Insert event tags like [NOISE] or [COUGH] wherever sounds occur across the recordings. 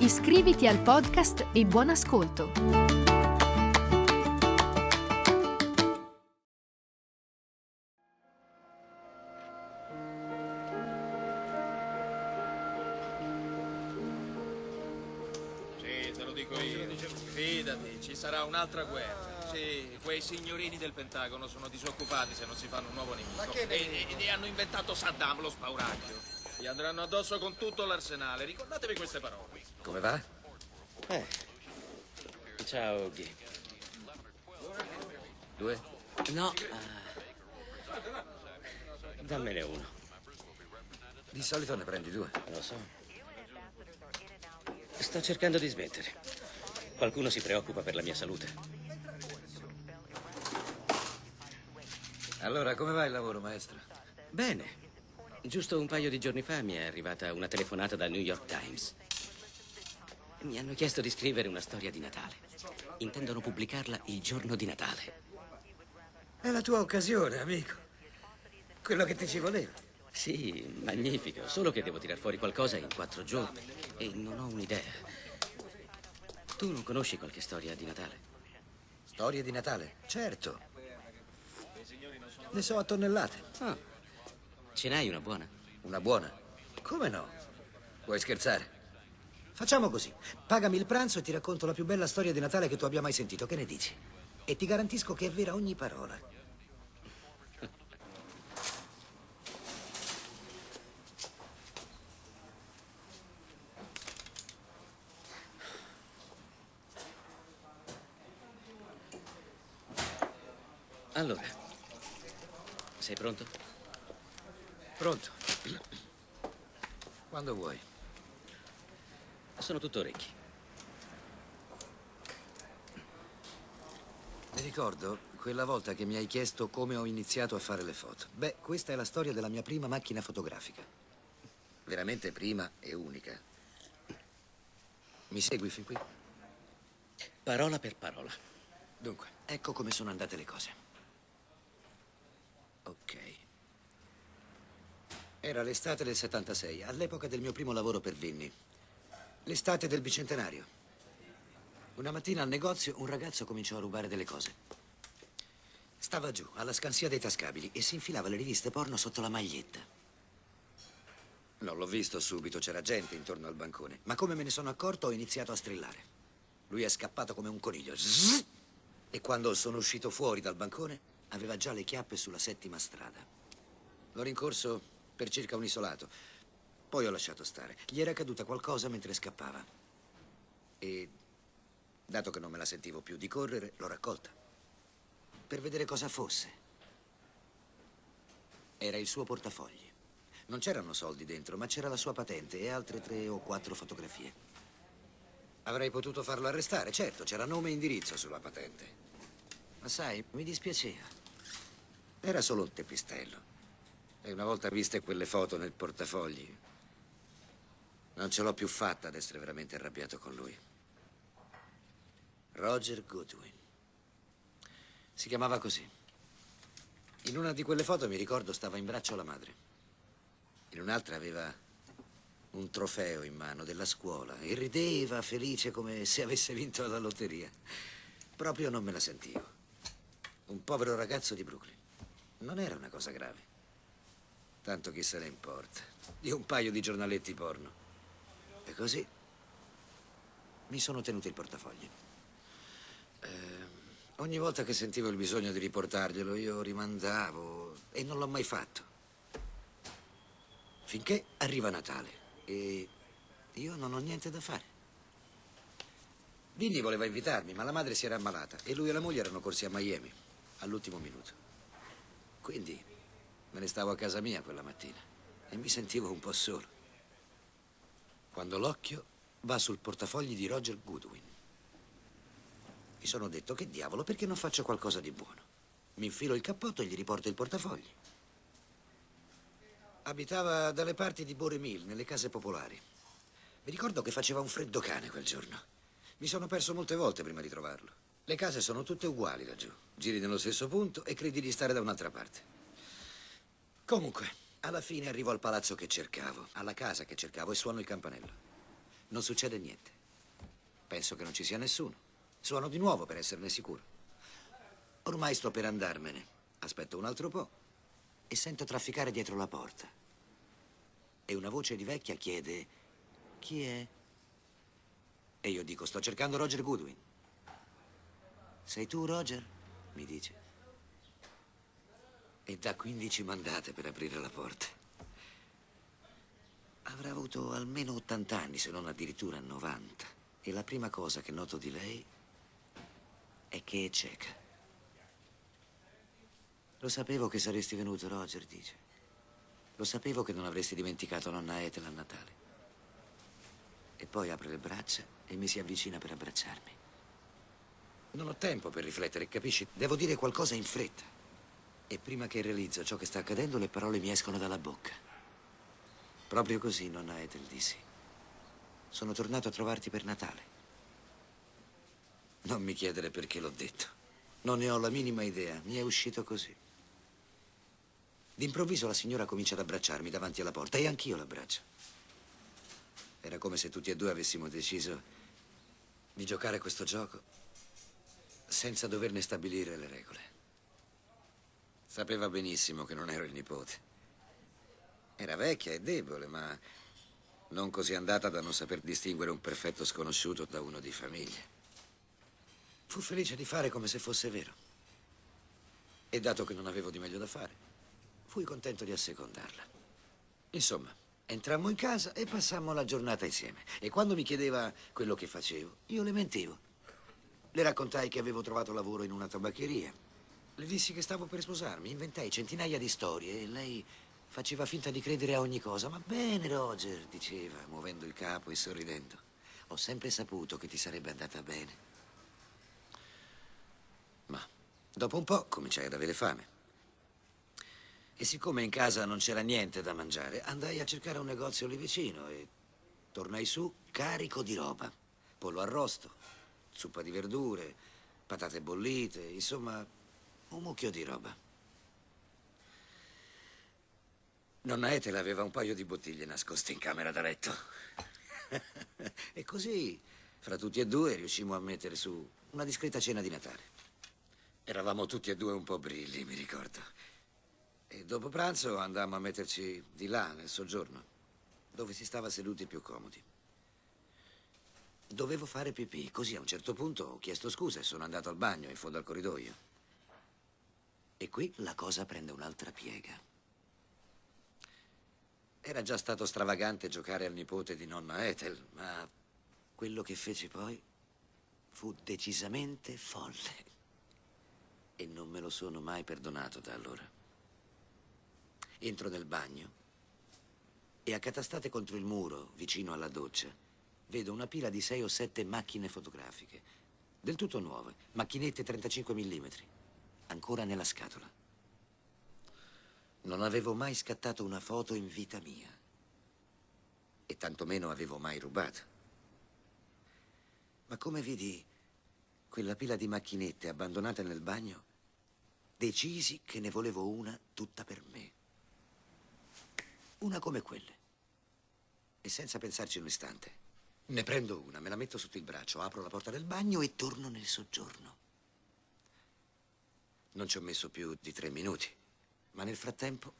Iscriviti al podcast e buon ascolto. Sì, te lo dico io. Fidati, ci sarà un'altra guerra. Sì, quei signorini del Pentagono sono disoccupati se non si fanno un nuovo nemico. E, e- e hanno inventato Saddam, lo spauracchio. Gli andranno addosso con tutto l'arsenale. Ricordatevi queste parole. Come va? Eh. Ciao, Ghi. Due? No. eh, Dammene uno. Di solito ne prendi due. Lo so. Sto cercando di smettere. Qualcuno si preoccupa per la mia salute. Allora, come va il lavoro, maestro? Bene. Giusto un paio di giorni fa mi è arrivata una telefonata dal New York Times. Mi hanno chiesto di scrivere una storia di Natale. Intendono pubblicarla il giorno di Natale. È la tua occasione, amico. Quello che ti ci voleva. Sì, magnifico. Solo che devo tirar fuori qualcosa in quattro giorni. E non ho un'idea. Tu non conosci qualche storia di Natale? Storie di Natale? Certo. Ne so a tonnellate. Ah. Ce n'hai una buona? Una buona. Come no? Vuoi scherzare? Facciamo così. Pagami il pranzo e ti racconto la più bella storia di Natale che tu abbia mai sentito. Che ne dici? E ti garantisco che è vera ogni parola. Allora, sei pronto? Pronto? Quando vuoi. Sono tutto orecchi. Mi ricordo quella volta che mi hai chiesto come ho iniziato a fare le foto. Beh, questa è la storia della mia prima macchina fotografica. Veramente prima e unica. Mi segui fin qui? Parola per parola. Dunque, ecco come sono andate le cose. Ok. Era l'estate del 76, all'epoca del mio primo lavoro per Vinny. L'estate del bicentenario. Una mattina al negozio un ragazzo cominciò a rubare delle cose. Stava giù, alla scansia dei tascabili, e si infilava le riviste porno sotto la maglietta. Non l'ho visto subito, c'era gente intorno al bancone. Ma come me ne sono accorto ho iniziato a strillare. Lui è scappato come un coniglio. E quando sono uscito fuori dal bancone, aveva già le chiappe sulla settima strada. L'ho rincorso per circa un isolato. Poi ho lasciato stare. Gli era caduta qualcosa mentre scappava. E, dato che non me la sentivo più di correre, l'ho raccolta. Per vedere cosa fosse. Era il suo portafogli. Non c'erano soldi dentro, ma c'era la sua patente e altre tre o quattro fotografie. Avrei potuto farlo arrestare, certo, c'era nome e indirizzo sulla patente. Ma sai, mi dispiaceva. Era solo un teppistello. E una volta viste quelle foto nel portafogli, non ce l'ho più fatta ad essere veramente arrabbiato con lui. Roger Goodwin. Si chiamava così. In una di quelle foto, mi ricordo, stava in braccio la madre. In un'altra aveva un trofeo in mano della scuola e rideva felice come se avesse vinto la lotteria. Proprio non me la sentivo. Un povero ragazzo di Brooklyn. Non era una cosa grave. Tanto chi se ne importa. Di un paio di giornaletti porno. E così mi sono tenuto il portafogli. Eh, ogni volta che sentivo il bisogno di riportarglielo, io rimandavo e non l'ho mai fatto. Finché arriva Natale e io non ho niente da fare. Vinny voleva invitarmi, ma la madre si era ammalata e lui e la moglie erano corsi a Miami all'ultimo minuto. Quindi me ne stavo a casa mia quella mattina e mi sentivo un po' solo. Quando l'occhio va sul portafogli di Roger Goodwin. Mi sono detto che diavolo, perché non faccio qualcosa di buono? Mi infilo il cappotto e gli riporto il portafogli. Abitava dalle parti di Boremil, nelle case popolari. Mi ricordo che faceva un freddo cane quel giorno. Mi sono perso molte volte prima di trovarlo. Le case sono tutte uguali laggiù. Giri nello stesso punto e credi di stare da un'altra parte. Comunque, alla fine arrivo al palazzo che cercavo, alla casa che cercavo e suono il campanello. Non succede niente. Penso che non ci sia nessuno. Suono di nuovo per esserne sicuro. Ormai sto per andarmene. Aspetto un altro po' e sento trafficare dietro la porta. E una voce di vecchia chiede: Chi è? E io dico: Sto cercando Roger Goodwin. Sei tu, Roger? mi dice. E dà 15 mandate per aprire la porta. Avrà avuto almeno 80 anni, se non addirittura 90. E la prima cosa che noto di lei è che è cieca. Lo sapevo che saresti venuto, Roger, dice. Lo sapevo che non avresti dimenticato nonna Ethel a Natale. E poi apre le braccia e mi si avvicina per abbracciarmi. Non ho tempo per riflettere, capisci? Devo dire qualcosa in fretta. E prima che realizzo ciò che sta accadendo, le parole mi escono dalla bocca. Proprio così, nonna Ethel, dissi. Sono tornato a trovarti per Natale. Non mi chiedere perché l'ho detto. Non ne ho la minima idea. Mi è uscito così. D'improvviso la signora comincia ad abbracciarmi davanti alla porta e anch'io l'abbraccio. Era come se tutti e due avessimo deciso di giocare questo gioco senza doverne stabilire le regole. Sapeva benissimo che non ero il nipote. Era vecchia e debole, ma non così andata da non saper distinguere un perfetto sconosciuto da uno di famiglia. Fu felice di fare come se fosse vero. E dato che non avevo di meglio da fare, fui contento di assecondarla. Insomma, entrammo in casa e passammo la giornata insieme. E quando mi chiedeva quello che facevo, io le mentivo. Le raccontai che avevo trovato lavoro in una tabaccheria. Le dissi che stavo per sposarmi, inventai centinaia di storie e lei faceva finta di credere a ogni cosa. Ma bene, Roger, diceva, muovendo il capo e sorridendo. Ho sempre saputo che ti sarebbe andata bene. Ma dopo un po' cominciai ad avere fame. E siccome in casa non c'era niente da mangiare, andai a cercare un negozio lì vicino e tornai su carico di roba. Pollo arrosto, zuppa di verdure, patate bollite, insomma, un mucchio di roba. Nonna Ethel aveva un paio di bottiglie nascoste in camera da letto. [LAUGHS] e così, fra tutti e due, riuscimmo a mettere su una discreta cena di Natale. Eravamo tutti e due un po' brilli, mi ricordo. E dopo pranzo andammo a metterci di là, nel soggiorno, dove si stava seduti più comodi. Dovevo fare pipì, così a un certo punto ho chiesto scusa e sono andato al bagno in fondo al corridoio. E qui la cosa prende un'altra piega. Era già stato stravagante giocare al nipote di nonna Ethel, ma quello che feci poi fu decisamente folle. E non me lo sono mai perdonato da allora. Entro nel bagno e accatastate contro il muro, vicino alla doccia, vedo una pila di sei o sette macchine fotografiche, del tutto nuove, macchinette 35 mm, ancora nella scatola. Non avevo mai scattato una foto in vita mia e tantomeno avevo mai rubato. Ma come vidi quella pila di macchinette abbandonate nel bagno, decisi che ne volevo una tutta per me. Una come quelle. E senza pensarci un istante, ne prendo una, me la metto sotto il braccio, apro la porta del bagno e torno nel soggiorno. Non ci ho messo più di tre minuti, ma nel frattempo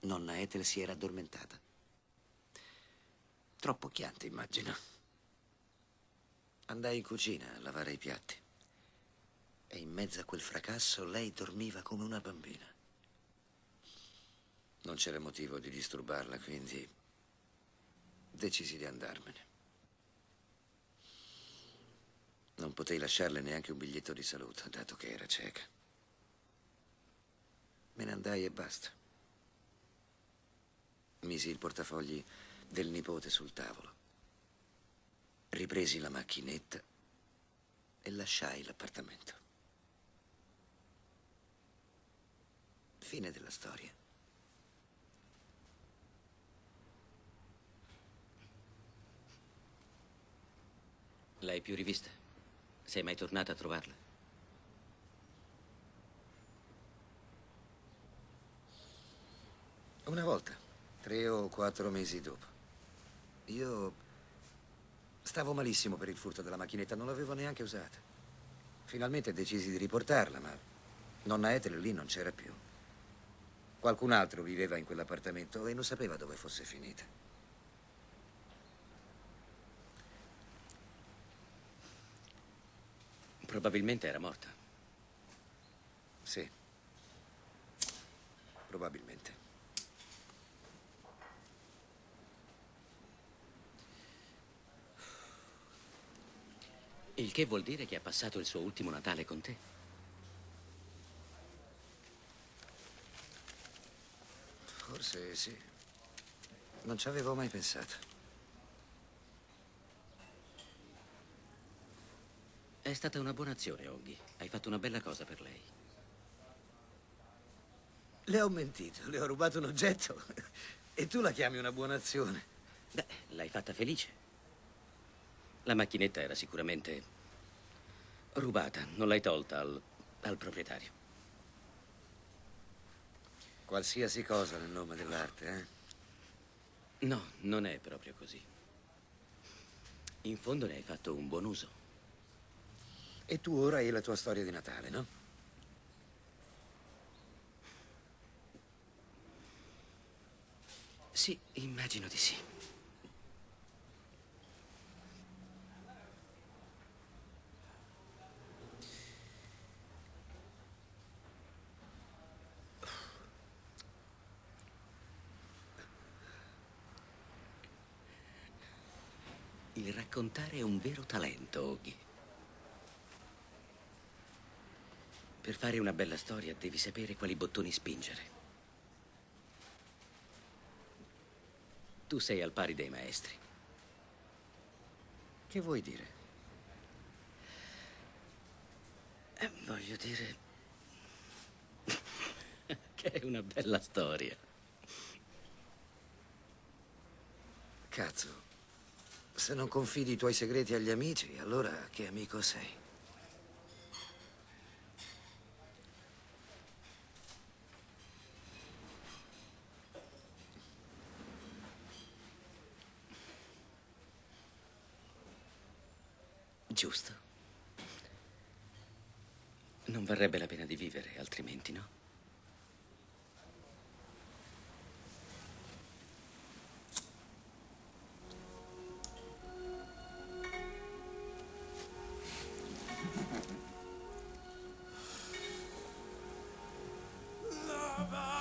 nonna Ethel si era addormentata. Troppo chiante, immagino. Andai in cucina a lavare i piatti. E in mezzo a quel fracasso lei dormiva come una bambina. Non c'era motivo di disturbarla, quindi decisi di andarmene. Non potei lasciarle neanche un biglietto di saluto, dato che era cieca. Me ne andai e basta. Misi il portafogli del nipote sul tavolo. Ripresi la macchinetta e lasciai l'appartamento. Fine della storia. L'hai più rivista? Sei mai tornata a trovarla? Una volta, tre o quattro mesi dopo. Io stavo malissimo per il furto della macchinetta, non l'avevo neanche usata. Finalmente decisi di riportarla, ma nonna Ethel lì non c'era più. Qualcun altro viveva in quell'appartamento e non sapeva dove fosse finita. Probabilmente era morta. Sì. Probabilmente. Il che vuol dire che ha passato il suo ultimo Natale con te. Forse sì. Non ci avevo mai pensato. È stata una buona azione, Oggy. Hai fatto una bella cosa per lei. Le ho mentito, le ho rubato un oggetto e tu la chiami una buona azione. Beh, l'hai fatta felice. La macchinetta era sicuramente rubata, non l'hai tolta al, al proprietario. Qualsiasi cosa nel nome dell'arte, eh? No, non è proprio così. In fondo ne hai fatto un buon uso. E tu ora hai la tua storia di Natale, no? Sì, immagino di sì. Il raccontare è un vero talento, Oggy. Per fare una bella storia devi sapere quali bottoni spingere. Tu sei al pari dei maestri. Che vuoi dire? Eh, voglio dire [LAUGHS] che è una bella storia. Cazzo. Se non confidi i tuoi segreti agli amici, allora che amico sei? Giusto. Non varrebbe la pena di vivere altrimenti, no? The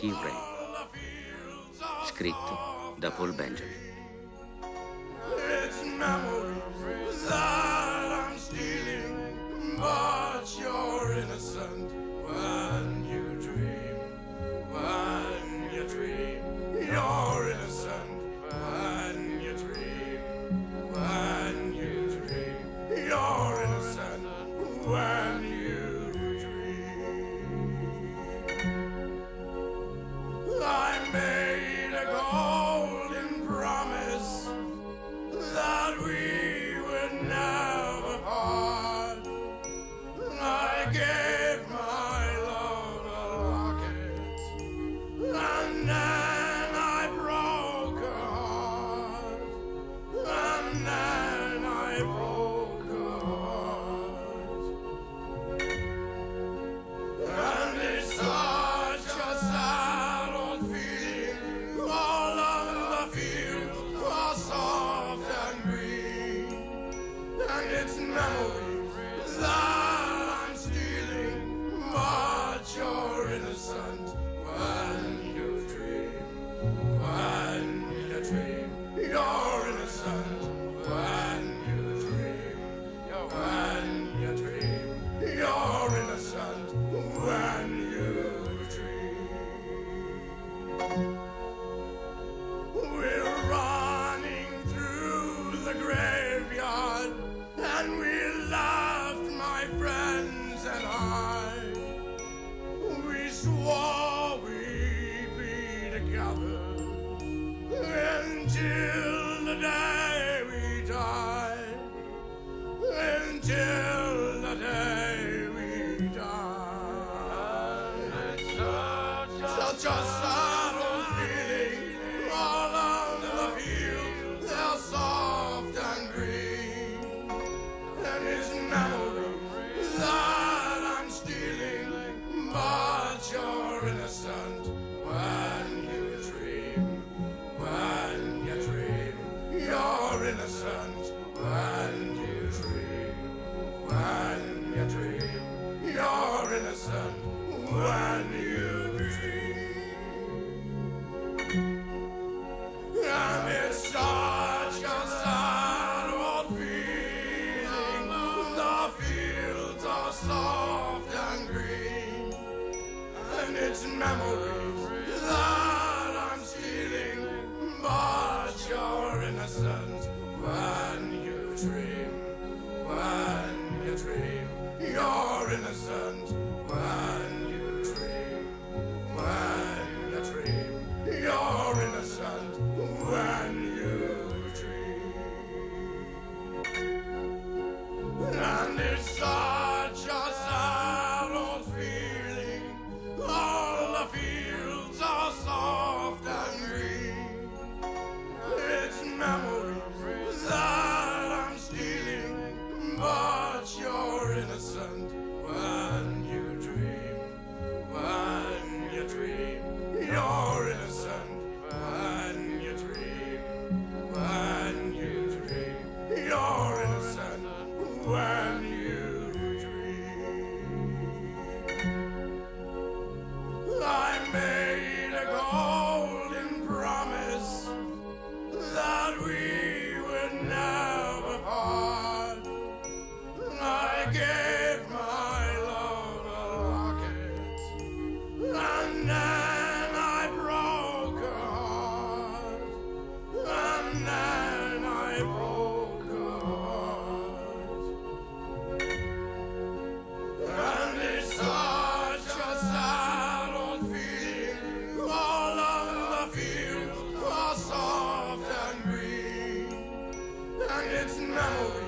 Oggy Ray, scritto da Paul Benjamin. I when you meu amor.